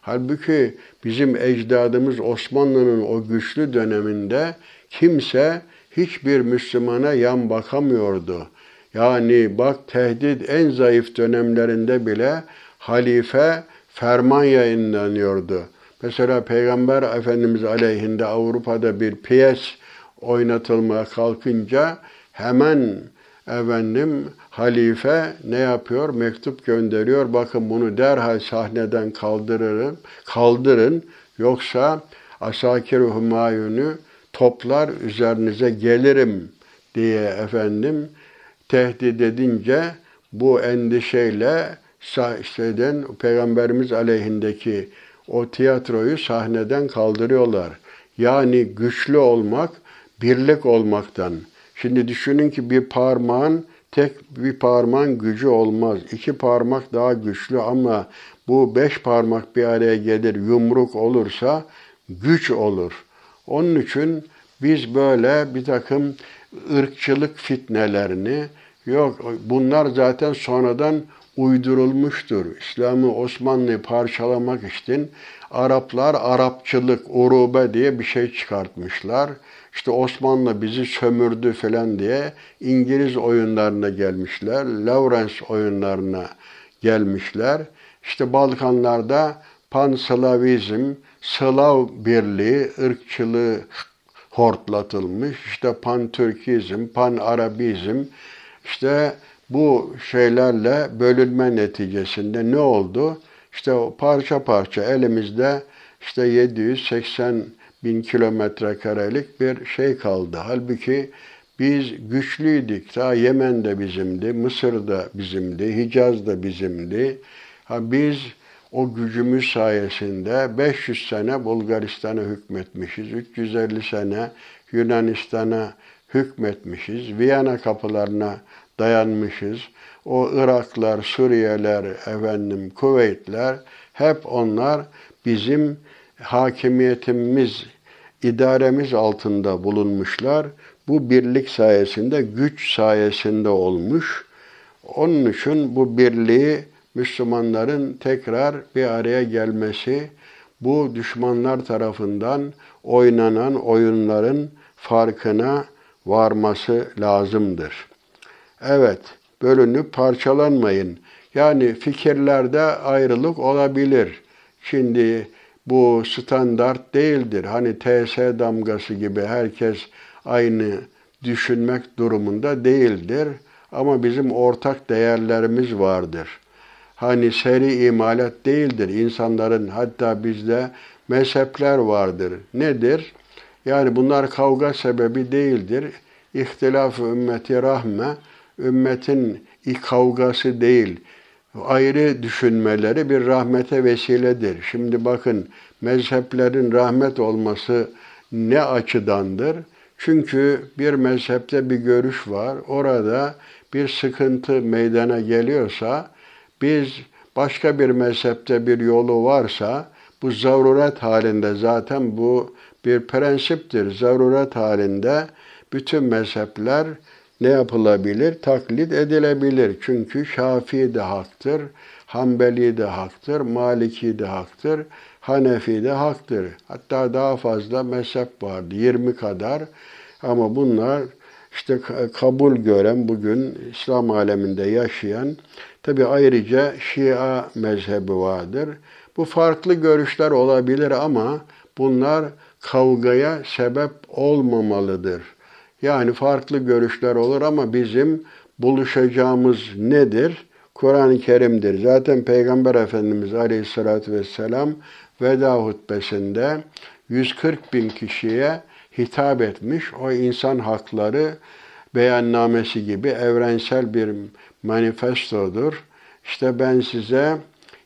Halbuki bizim ecdadımız Osmanlı'nın o güçlü döneminde kimse hiçbir Müslümana yan bakamıyordu. Yani bak tehdit en zayıf dönemlerinde bile halife ferman yayınlanıyordu. Mesela Peygamber Efendimiz aleyhinde Avrupa'da bir piyes oynatılmaya kalkınca hemen efendim halife ne yapıyor? Mektup gönderiyor. Bakın bunu derhal sahneden kaldırırım, kaldırın. Yoksa Asakir-i Hümayun'u toplar üzerinize gelirim diye efendim tehdit edince bu endişeyle şeyden Peygamberimiz aleyhindeki o tiyatroyu sahneden kaldırıyorlar. Yani güçlü olmak birlik olmaktan. Şimdi düşünün ki bir parmağın tek bir parmağın gücü olmaz. İki parmak daha güçlü ama bu beş parmak bir araya gelir yumruk olursa güç olur. Onun için biz böyle bir takım ırkçılık fitnelerini yok bunlar zaten sonradan uydurulmuştur. İslam'ı Osmanlı'yı parçalamak için Araplar Arapçılık, urube diye bir şey çıkartmışlar. İşte Osmanlı bizi sömürdü falan diye İngiliz oyunlarına gelmişler. Lawrence oyunlarına gelmişler. İşte Balkanlarda panslavizm, Slav birliği, ırkçılığı hortlatılmış. İşte pan-Türkizm, pan-Arabizm, işte bu şeylerle bölünme neticesinde ne oldu? İşte parça parça elimizde işte 780 bin kilometre karelik bir şey kaldı. Halbuki biz güçlüydük. Ta Yemen de bizimdi, Mısır da bizimdi, Hicaz da bizimdi. Ha biz o gücümüz sayesinde 500 sene Bulgaristan'a hükmetmişiz, 350 sene Yunanistan'a hükmetmişiz, Viyana kapılarına dayanmışız. O Iraklar, Suriyeler, efendim Kuveytler hep onlar bizim hakimiyetimiz, idaremiz altında bulunmuşlar. Bu birlik sayesinde, güç sayesinde olmuş. Onun için bu birliği Müslümanların tekrar bir araya gelmesi, bu düşmanlar tarafından oynanan oyunların farkına varması lazımdır. Evet, bölünüp parçalanmayın. Yani fikirlerde ayrılık olabilir. Şimdi bu standart değildir. Hani TS damgası gibi herkes aynı düşünmek durumunda değildir. Ama bizim ortak değerlerimiz vardır. Hani seri imalat değildir. İnsanların hatta bizde mezhepler vardır. Nedir? Yani bunlar kavga sebebi değildir. İhtilaf-ı ümmeti rahme, ümmetin kavgası değil, ayrı düşünmeleri bir rahmete vesiledir. Şimdi bakın mezheplerin rahmet olması ne açıdandır? Çünkü bir mezhepte bir görüş var. Orada bir sıkıntı meydana geliyorsa biz başka bir mezhepte bir yolu varsa bu zaruret halinde zaten bu bir prensiptir. Zaruret halinde bütün mezhepler ne yapılabilir? Taklit edilebilir. Çünkü Şafii de haktır, Hanbeli de haktır, Maliki de haktır, Hanefi de haktır. Hatta daha fazla mezhep vardı, 20 kadar. Ama bunlar işte kabul gören bugün İslam aleminde yaşayan tabi ayrıca Şia mezhebi vardır. Bu farklı görüşler olabilir ama bunlar kavgaya sebep olmamalıdır. Yani farklı görüşler olur ama bizim buluşacağımız nedir? Kur'an-ı Kerim'dir. Zaten Peygamber Efendimiz Aleyhisselatü Vesselam veda hutbesinde 140 bin kişiye hitap etmiş. O insan hakları beyannamesi gibi evrensel bir manifestodur. İşte ben size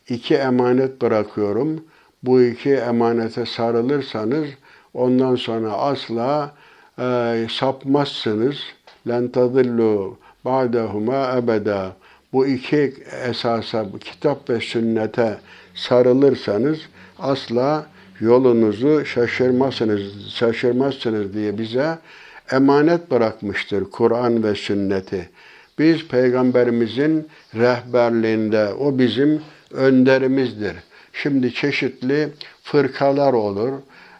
iki emanet bırakıyorum. Bu iki emanete sarılırsanız ondan sonra asla e, sapmazsınız. Len tadillu ba'dehuma ebeda. Bu iki esasa, kitap ve sünnete sarılırsanız asla yolunuzu şaşırmazsınız, şaşırmazsınız diye bize emanet bırakmıştır Kur'an ve sünneti. Biz peygamberimizin rehberliğinde o bizim önderimizdir. Şimdi çeşitli fırkalar olur,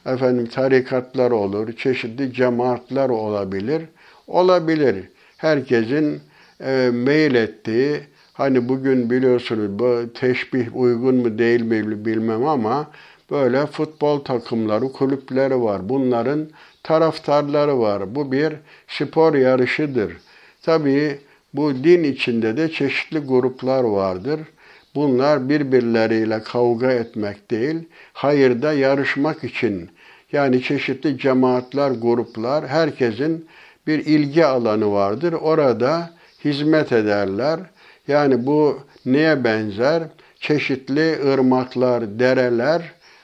efendim tarikatlar olur, çeşitli cemaatler olabilir. Olabilir. Herkesin e, meyil ettiği, hani bugün biliyorsunuz bu teşbih uygun mu değil mi bilmem ama böyle futbol takımları, kulüpleri var. Bunların taraftarları var. Bu bir spor yarışıdır. Tabii bu din içinde de çeşitli gruplar vardır. Bunlar birbirleriyle kavga etmek değil, hayırda yarışmak için yani çeşitli cemaatler, gruplar, herkesin bir ilgi alanı vardır. Orada hizmet ederler. Yani bu neye benzer? Çeşitli ırmaklar, dereler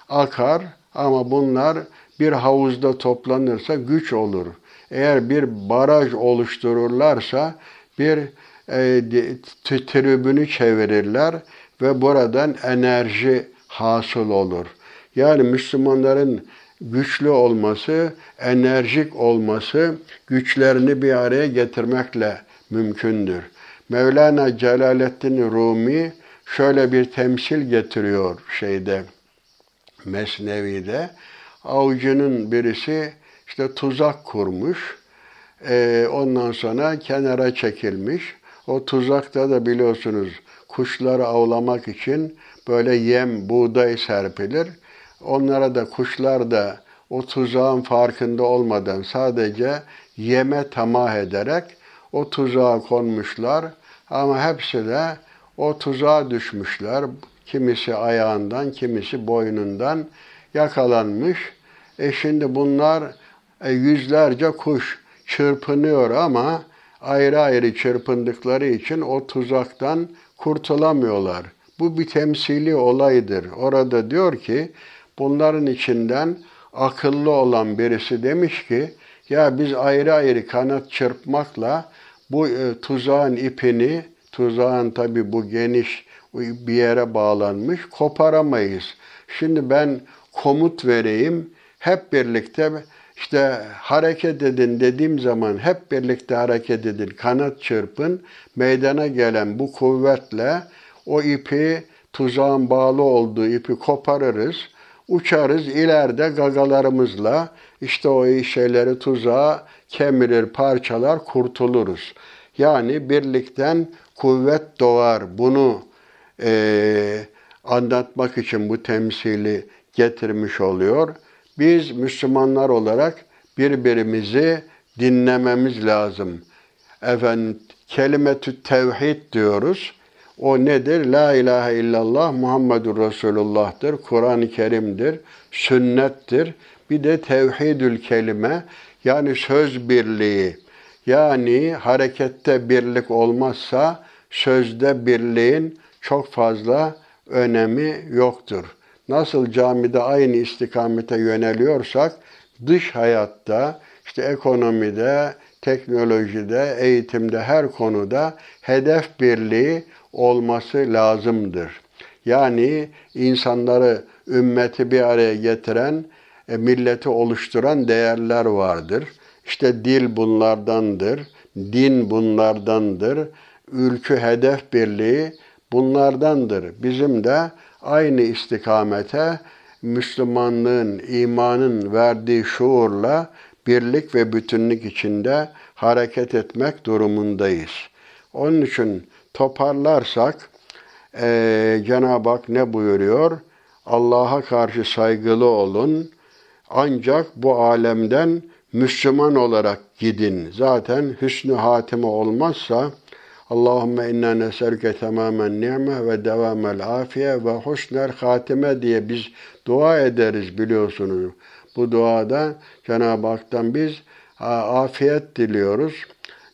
akar ama bunlar bir havuzda toplanırsa güç olur. Eğer bir baraj oluştururlarsa bir e, tribünü çevirirler ve buradan enerji hasıl olur. Yani Müslümanların güçlü olması, enerjik olması, güçlerini bir araya getirmekle mümkündür. Mevlana Celaleddin Rumi şöyle bir temsil getiriyor şeyde, Mesnevi'de. Avcının birisi işte tuzak kurmuş. Ee, ondan sonra kenara çekilmiş. O tuzakta da biliyorsunuz kuşları avlamak için böyle yem, buğday serpilir. Onlara da kuşlar da o tuzağın farkında olmadan sadece yeme tamah ederek o tuzağa konmuşlar. Ama hepsi de o tuzağa düşmüşler. Kimisi ayağından, kimisi boynundan yakalanmış. E şimdi bunlar e, yüzlerce kuş çırpınıyor ama ayrı ayrı çırpındıkları için o tuzaktan kurtulamıyorlar. Bu bir temsili olaydır. Orada diyor ki bunların içinden akıllı olan birisi demiş ki ya biz ayrı ayrı kanat çırpmakla bu e, tuzağın ipini, tuzağın tabi bu geniş bir yere bağlanmış koparamayız. Şimdi ben komut vereyim, hep birlikte işte hareket edin dediğim zaman hep birlikte hareket edin, kanat çırpın, meydana gelen bu kuvvetle o ipi, tuzağın bağlı olduğu ipi koparırız, uçarız ileride gagalarımızla işte o şeyleri tuzağa kemirir, parçalar, kurtuluruz. Yani birlikten kuvvet doğar. Bunu e, anlatmak için bu temsili getirmiş oluyor. Biz Müslümanlar olarak birbirimizi dinlememiz lazım. Efendim kelimetü tevhid diyoruz. O nedir? La ilahe illallah Muhammedur Resulullah'tır. Kur'an-ı Kerim'dir. Sünnettir. Bir de tevhidül kelime yani söz birliği. Yani harekette birlik olmazsa sözde birliğin çok fazla önemi yoktur. Nasıl camide aynı istikamete yöneliyorsak dış hayatta işte ekonomide, teknolojide, eğitimde her konuda hedef birliği olması lazımdır. Yani insanları, ümmeti bir araya getiren, e, milleti oluşturan değerler vardır. İşte dil bunlardandır, din bunlardandır, ülkü hedef birliği bunlardandır. Bizim de aynı istikamete Müslümanlığın, imanın verdiği şuurla birlik ve bütünlük içinde hareket etmek durumundayız. Onun için toparlarsak e, Cenab-ı Hak ne buyuruyor? Allah'a karşı saygılı olun. Ancak bu alemden Müslüman olarak gidin. Zaten hüsnü hatime olmazsa Allahümme inna neselke tamamen ni'me ve devamel afiye ve husnel hatime diye biz dua ederiz biliyorsunuz. Bu duada Cenab-ı Hak'tan biz afiyet diliyoruz.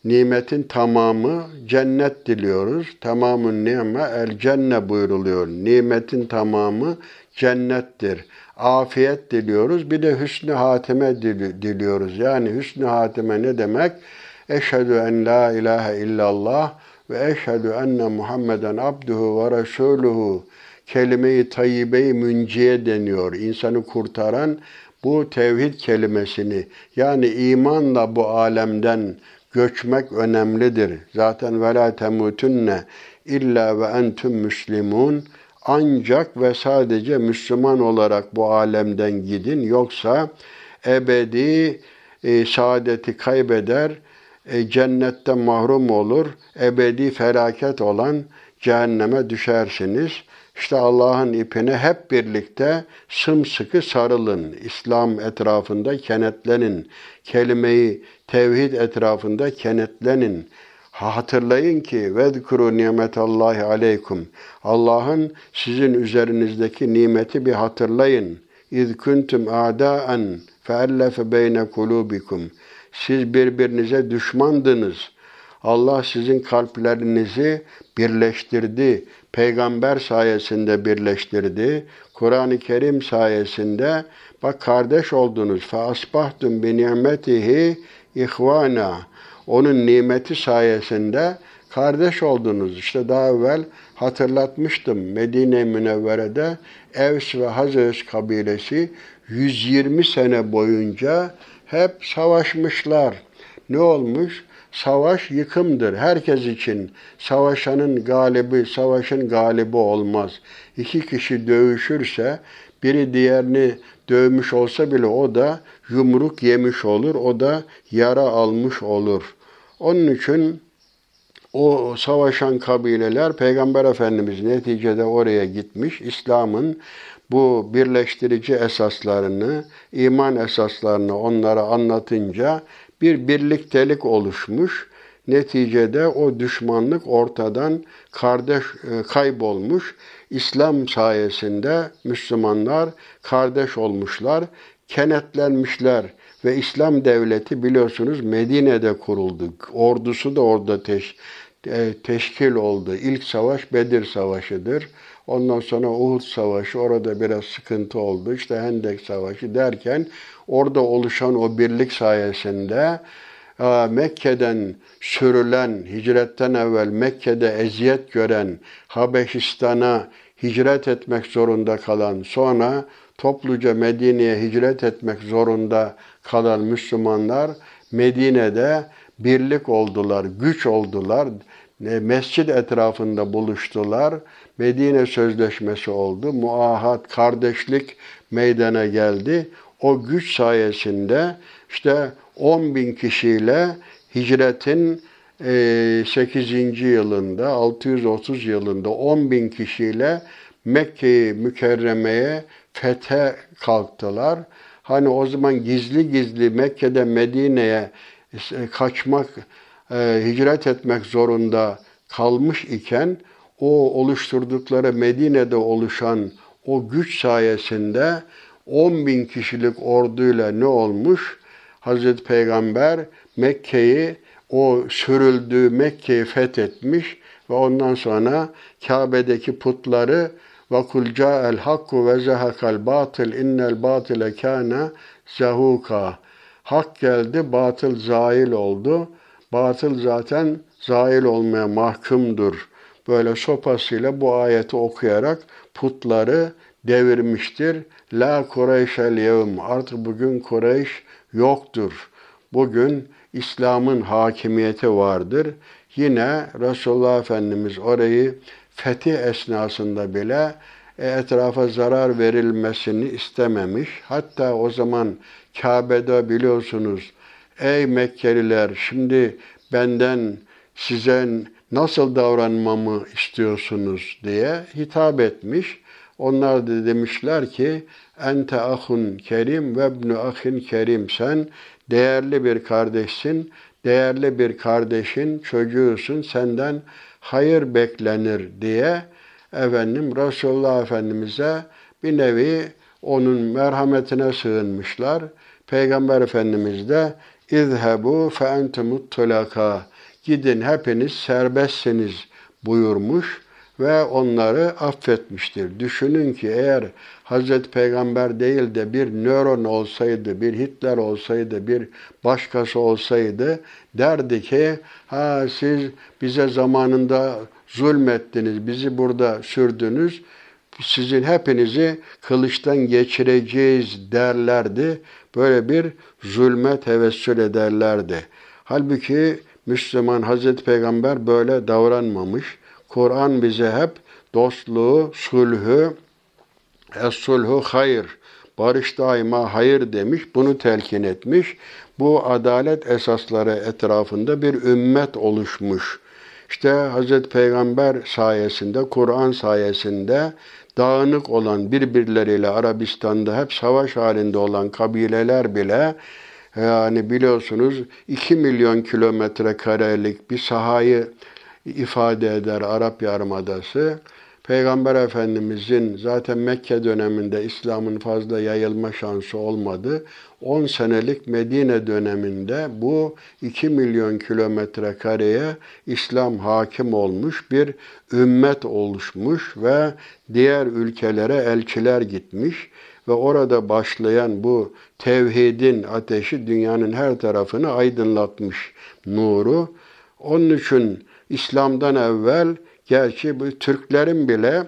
Nimetin tamamı cennet diliyoruz. Tamamın nime el cenne buyruluyor. Nimetin tamamı cennettir. Afiyet diliyoruz. Bir de hüsnü hatime diliyoruz. Yani hüsnü hatime ne demek? Eşhedü en la ilahe illallah ve eşhedü enne Muhammeden abduhu ve resuluhu kelime-i tayyibe-i münciye deniyor. İnsanı kurtaran bu tevhid kelimesini yani imanla bu alemden göçmek önemlidir. Zaten ve temutunne illa ve entüm müslimun ancak ve sadece Müslüman olarak bu alemden gidin yoksa ebedi e, saadeti kaybeder, e, cennetten mahrum olur, ebedi felaket olan cehenneme düşersiniz. İşte Allah'ın ipine hep birlikte sımsıkı sarılın. İslam etrafında kenetlenin. Kelimeyi tevhid etrafında kenetlenin. Hatırlayın ki vedkuru nimetallahi aleykum. Allah'ın sizin üzerinizdeki nimeti bir hatırlayın. İz kuntum a'daen feellefe beyne kulubikum. Siz birbirinize düşmandınız. Allah sizin kalplerinizi birleştirdi. Peygamber sayesinde birleştirdi. Kur'an-ı Kerim sayesinde bak kardeş oldunuz. Fa asbahtum bi nimetihi ihvana. Onun nimeti sayesinde kardeş oldunuz. İşte daha evvel hatırlatmıştım. Medine Münevvere'de Evs ve Hazres kabilesi 120 sene boyunca hep savaşmışlar. Ne olmuş? Savaş yıkımdır. Herkes için savaşanın galibi, savaşın galibi olmaz. İki kişi dövüşürse biri diğerini dövmüş olsa bile o da yumruk yemiş olur, o da yara almış olur. Onun için o savaşan kabileler Peygamber Efendimiz neticede oraya gitmiş. İslam'ın bu birleştirici esaslarını, iman esaslarını onlara anlatınca bir birliktelik oluşmuş. Neticede o düşmanlık ortadan kardeş e, kaybolmuş. İslam sayesinde Müslümanlar kardeş olmuşlar, kenetlenmişler ve İslam devleti biliyorsunuz Medine'de kuruldu. Ordusu da orada teş, e, teşkil oldu. İlk savaş Bedir Savaşı'dır. Ondan sonra Uhud Savaşı, orada biraz sıkıntı oldu. İşte Hendek Savaşı derken orada oluşan o birlik sayesinde e, Mekke'den sürülen, hicretten evvel Mekke'de eziyet gören, Habeşistan'a hicret etmek zorunda kalan, sonra topluca Medine'ye hicret etmek zorunda kalan Müslümanlar Medine'de birlik oldular, güç oldular, mescid etrafında buluştular. Medine Sözleşmesi oldu. Muahat, kardeşlik meydana geldi. O güç sayesinde işte 10 bin kişiyle hicretin 8. E, yılında, 630 yılında 10 bin kişiyle Mekke'yi mükerremeye fethe kalktılar. Hani o zaman gizli gizli Mekke'de Medine'ye e, kaçmak, e, hicret etmek zorunda kalmış iken o oluşturdukları Medine'de oluşan o güç sayesinde 10 bin kişilik orduyla ne olmuş? Hazreti Peygamber Mekke'yi o sürüldüğü Mekke'yi fethetmiş ve ondan sonra Kabe'deki putları ve kul ca'el hakku ve zehakal batıl innel batile kana zahuka. Hak geldi, batıl zail oldu. Batıl zaten zail olmaya mahkumdur. Böyle sopasıyla bu ayeti okuyarak putları devirmiştir. La Kureyşel yevm. Artık bugün Kureyş yoktur. Bugün İslam'ın hakimiyeti vardır. Yine Resulullah Efendimiz orayı fetih esnasında bile e, etrafa zarar verilmesini istememiş. Hatta o zaman Kabe'de biliyorsunuz ey Mekkeliler şimdi benden size nasıl davranmamı istiyorsunuz diye hitap etmiş. Onlar da demişler ki ente ahun kerim ve ibnu ahin kerim sen değerli bir kardeşsin, değerli bir kardeşin çocuğusun senden hayır beklenir diye efendim Resulullah Efendimiz'e bir nevi onun merhametine sığınmışlar. Peygamber Efendimiz de İzhebu fe entumut tulaka. Gidin hepiniz serbestsiniz buyurmuş ve onları affetmiştir. Düşünün ki eğer Hazreti Peygamber değil de bir nöron olsaydı, bir Hitler olsaydı, bir başkası olsaydı derdi ki ha siz bize zamanında zulmettiniz, bizi burada sürdünüz, sizin hepinizi kılıçtan geçireceğiz derlerdi. Böyle bir zulme tevessül ederlerdi. Halbuki Müslüman Hazreti Peygamber böyle davranmamış. Kur'an bize hep dostluğu, sulhü, es-sulhu hayır, barış daima hayır demiş, bunu telkin etmiş. Bu adalet esasları etrafında bir ümmet oluşmuş. İşte Hazreti Peygamber sayesinde, Kur'an sayesinde dağınık olan birbirleriyle Arabistan'da hep savaş halinde olan kabileler bile yani biliyorsunuz 2 milyon kilometre karelik bir sahayı ifade eder Arap Yarımadası. Peygamber Efendimizin zaten Mekke döneminde İslam'ın fazla yayılma şansı olmadı. 10 senelik Medine döneminde bu 2 milyon kilometre kareye İslam hakim olmuş bir ümmet oluşmuş ve diğer ülkelere elçiler gitmiş ve orada başlayan bu tevhidin ateşi dünyanın her tarafını aydınlatmış nuru. Onun için İslam'dan evvel gerçi bu Türklerin bile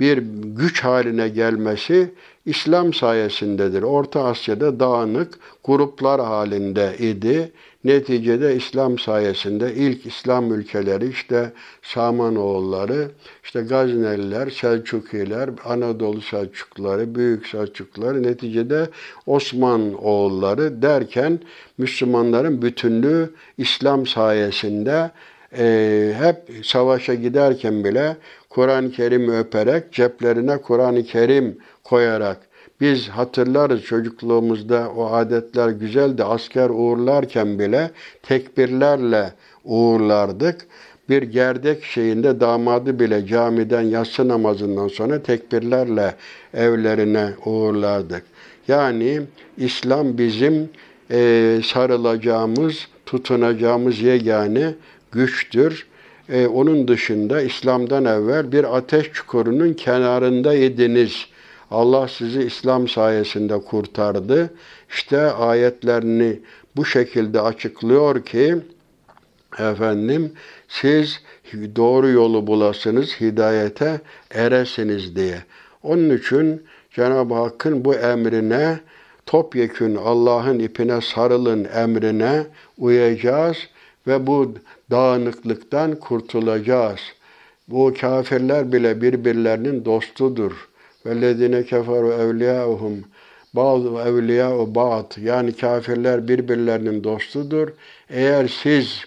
bir güç haline gelmesi İslam sayesindedir. Orta Asya'da dağınık gruplar halinde idi. Neticede İslam sayesinde ilk İslam ülkeleri işte Samanoğulları, işte Gazneliler, Selçukiler, Anadolu Selçukluları, Büyük Selçukluları, neticede Osman oğulları derken Müslümanların bütünlüğü İslam sayesinde e, hep savaşa giderken bile Kur'an-ı Kerim'i öperek, ceplerine Kur'an-ı Kerim koyarak, biz hatırlarız çocukluğumuzda o adetler güzeldi. Asker uğurlarken bile tekbirlerle uğurlardık. Bir gerdek şeyinde damadı bile camiden yatsı namazından sonra tekbirlerle evlerine uğurlardık. Yani İslam bizim e, sarılacağımız, tutunacağımız yegane güçtür. E, onun dışında İslam'dan evvel bir ateş çukurunun kenarındaydınız. Allah sizi İslam sayesinde kurtardı. İşte ayetlerini bu şekilde açıklıyor ki efendim siz doğru yolu bulasınız, hidayete eresiniz diye. Onun için Cenab-ı Hakk'ın bu emrine topyekün Allah'ın ipine sarılın emrine uyacağız ve bu dağınıklıktan kurtulacağız. Bu kafirler bile birbirlerinin dostudur. Vellezine keferu evliyauhum bazı evliya'u ba'd yani kafirler birbirlerinin dostudur. Eğer siz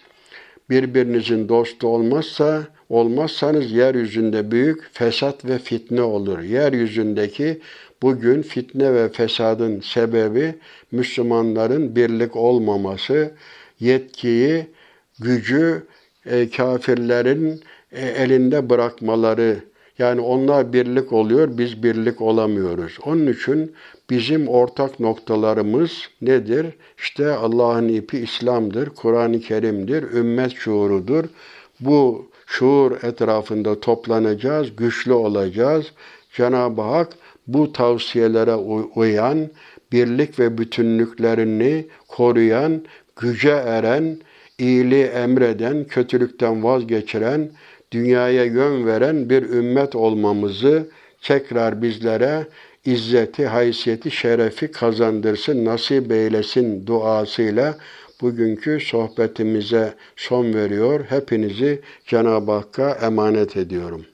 birbirinizin dostu olmazsa olmazsanız yeryüzünde büyük fesat ve fitne olur. Yeryüzündeki bugün fitne ve fesadın sebebi Müslümanların birlik olmaması, yetkiyi gücü e, kafirlerin e, elinde bırakmaları. Yani onlar birlik oluyor, biz birlik olamıyoruz. Onun için bizim ortak noktalarımız nedir? İşte Allah'ın ipi İslam'dır, Kur'an-ı Kerim'dir, ümmet şuurudur. Bu şuur etrafında toplanacağız, güçlü olacağız. Cenab-ı Hak bu tavsiyelere uyan, birlik ve bütünlüklerini koruyan, güce eren, iyiliği emreden, kötülükten vazgeçiren, dünyaya yön veren bir ümmet olmamızı tekrar bizlere izzeti, haysiyeti, şerefi kazandırsın, nasip eylesin duasıyla bugünkü sohbetimize son veriyor. Hepinizi Cenab-ı Hakk'a emanet ediyorum.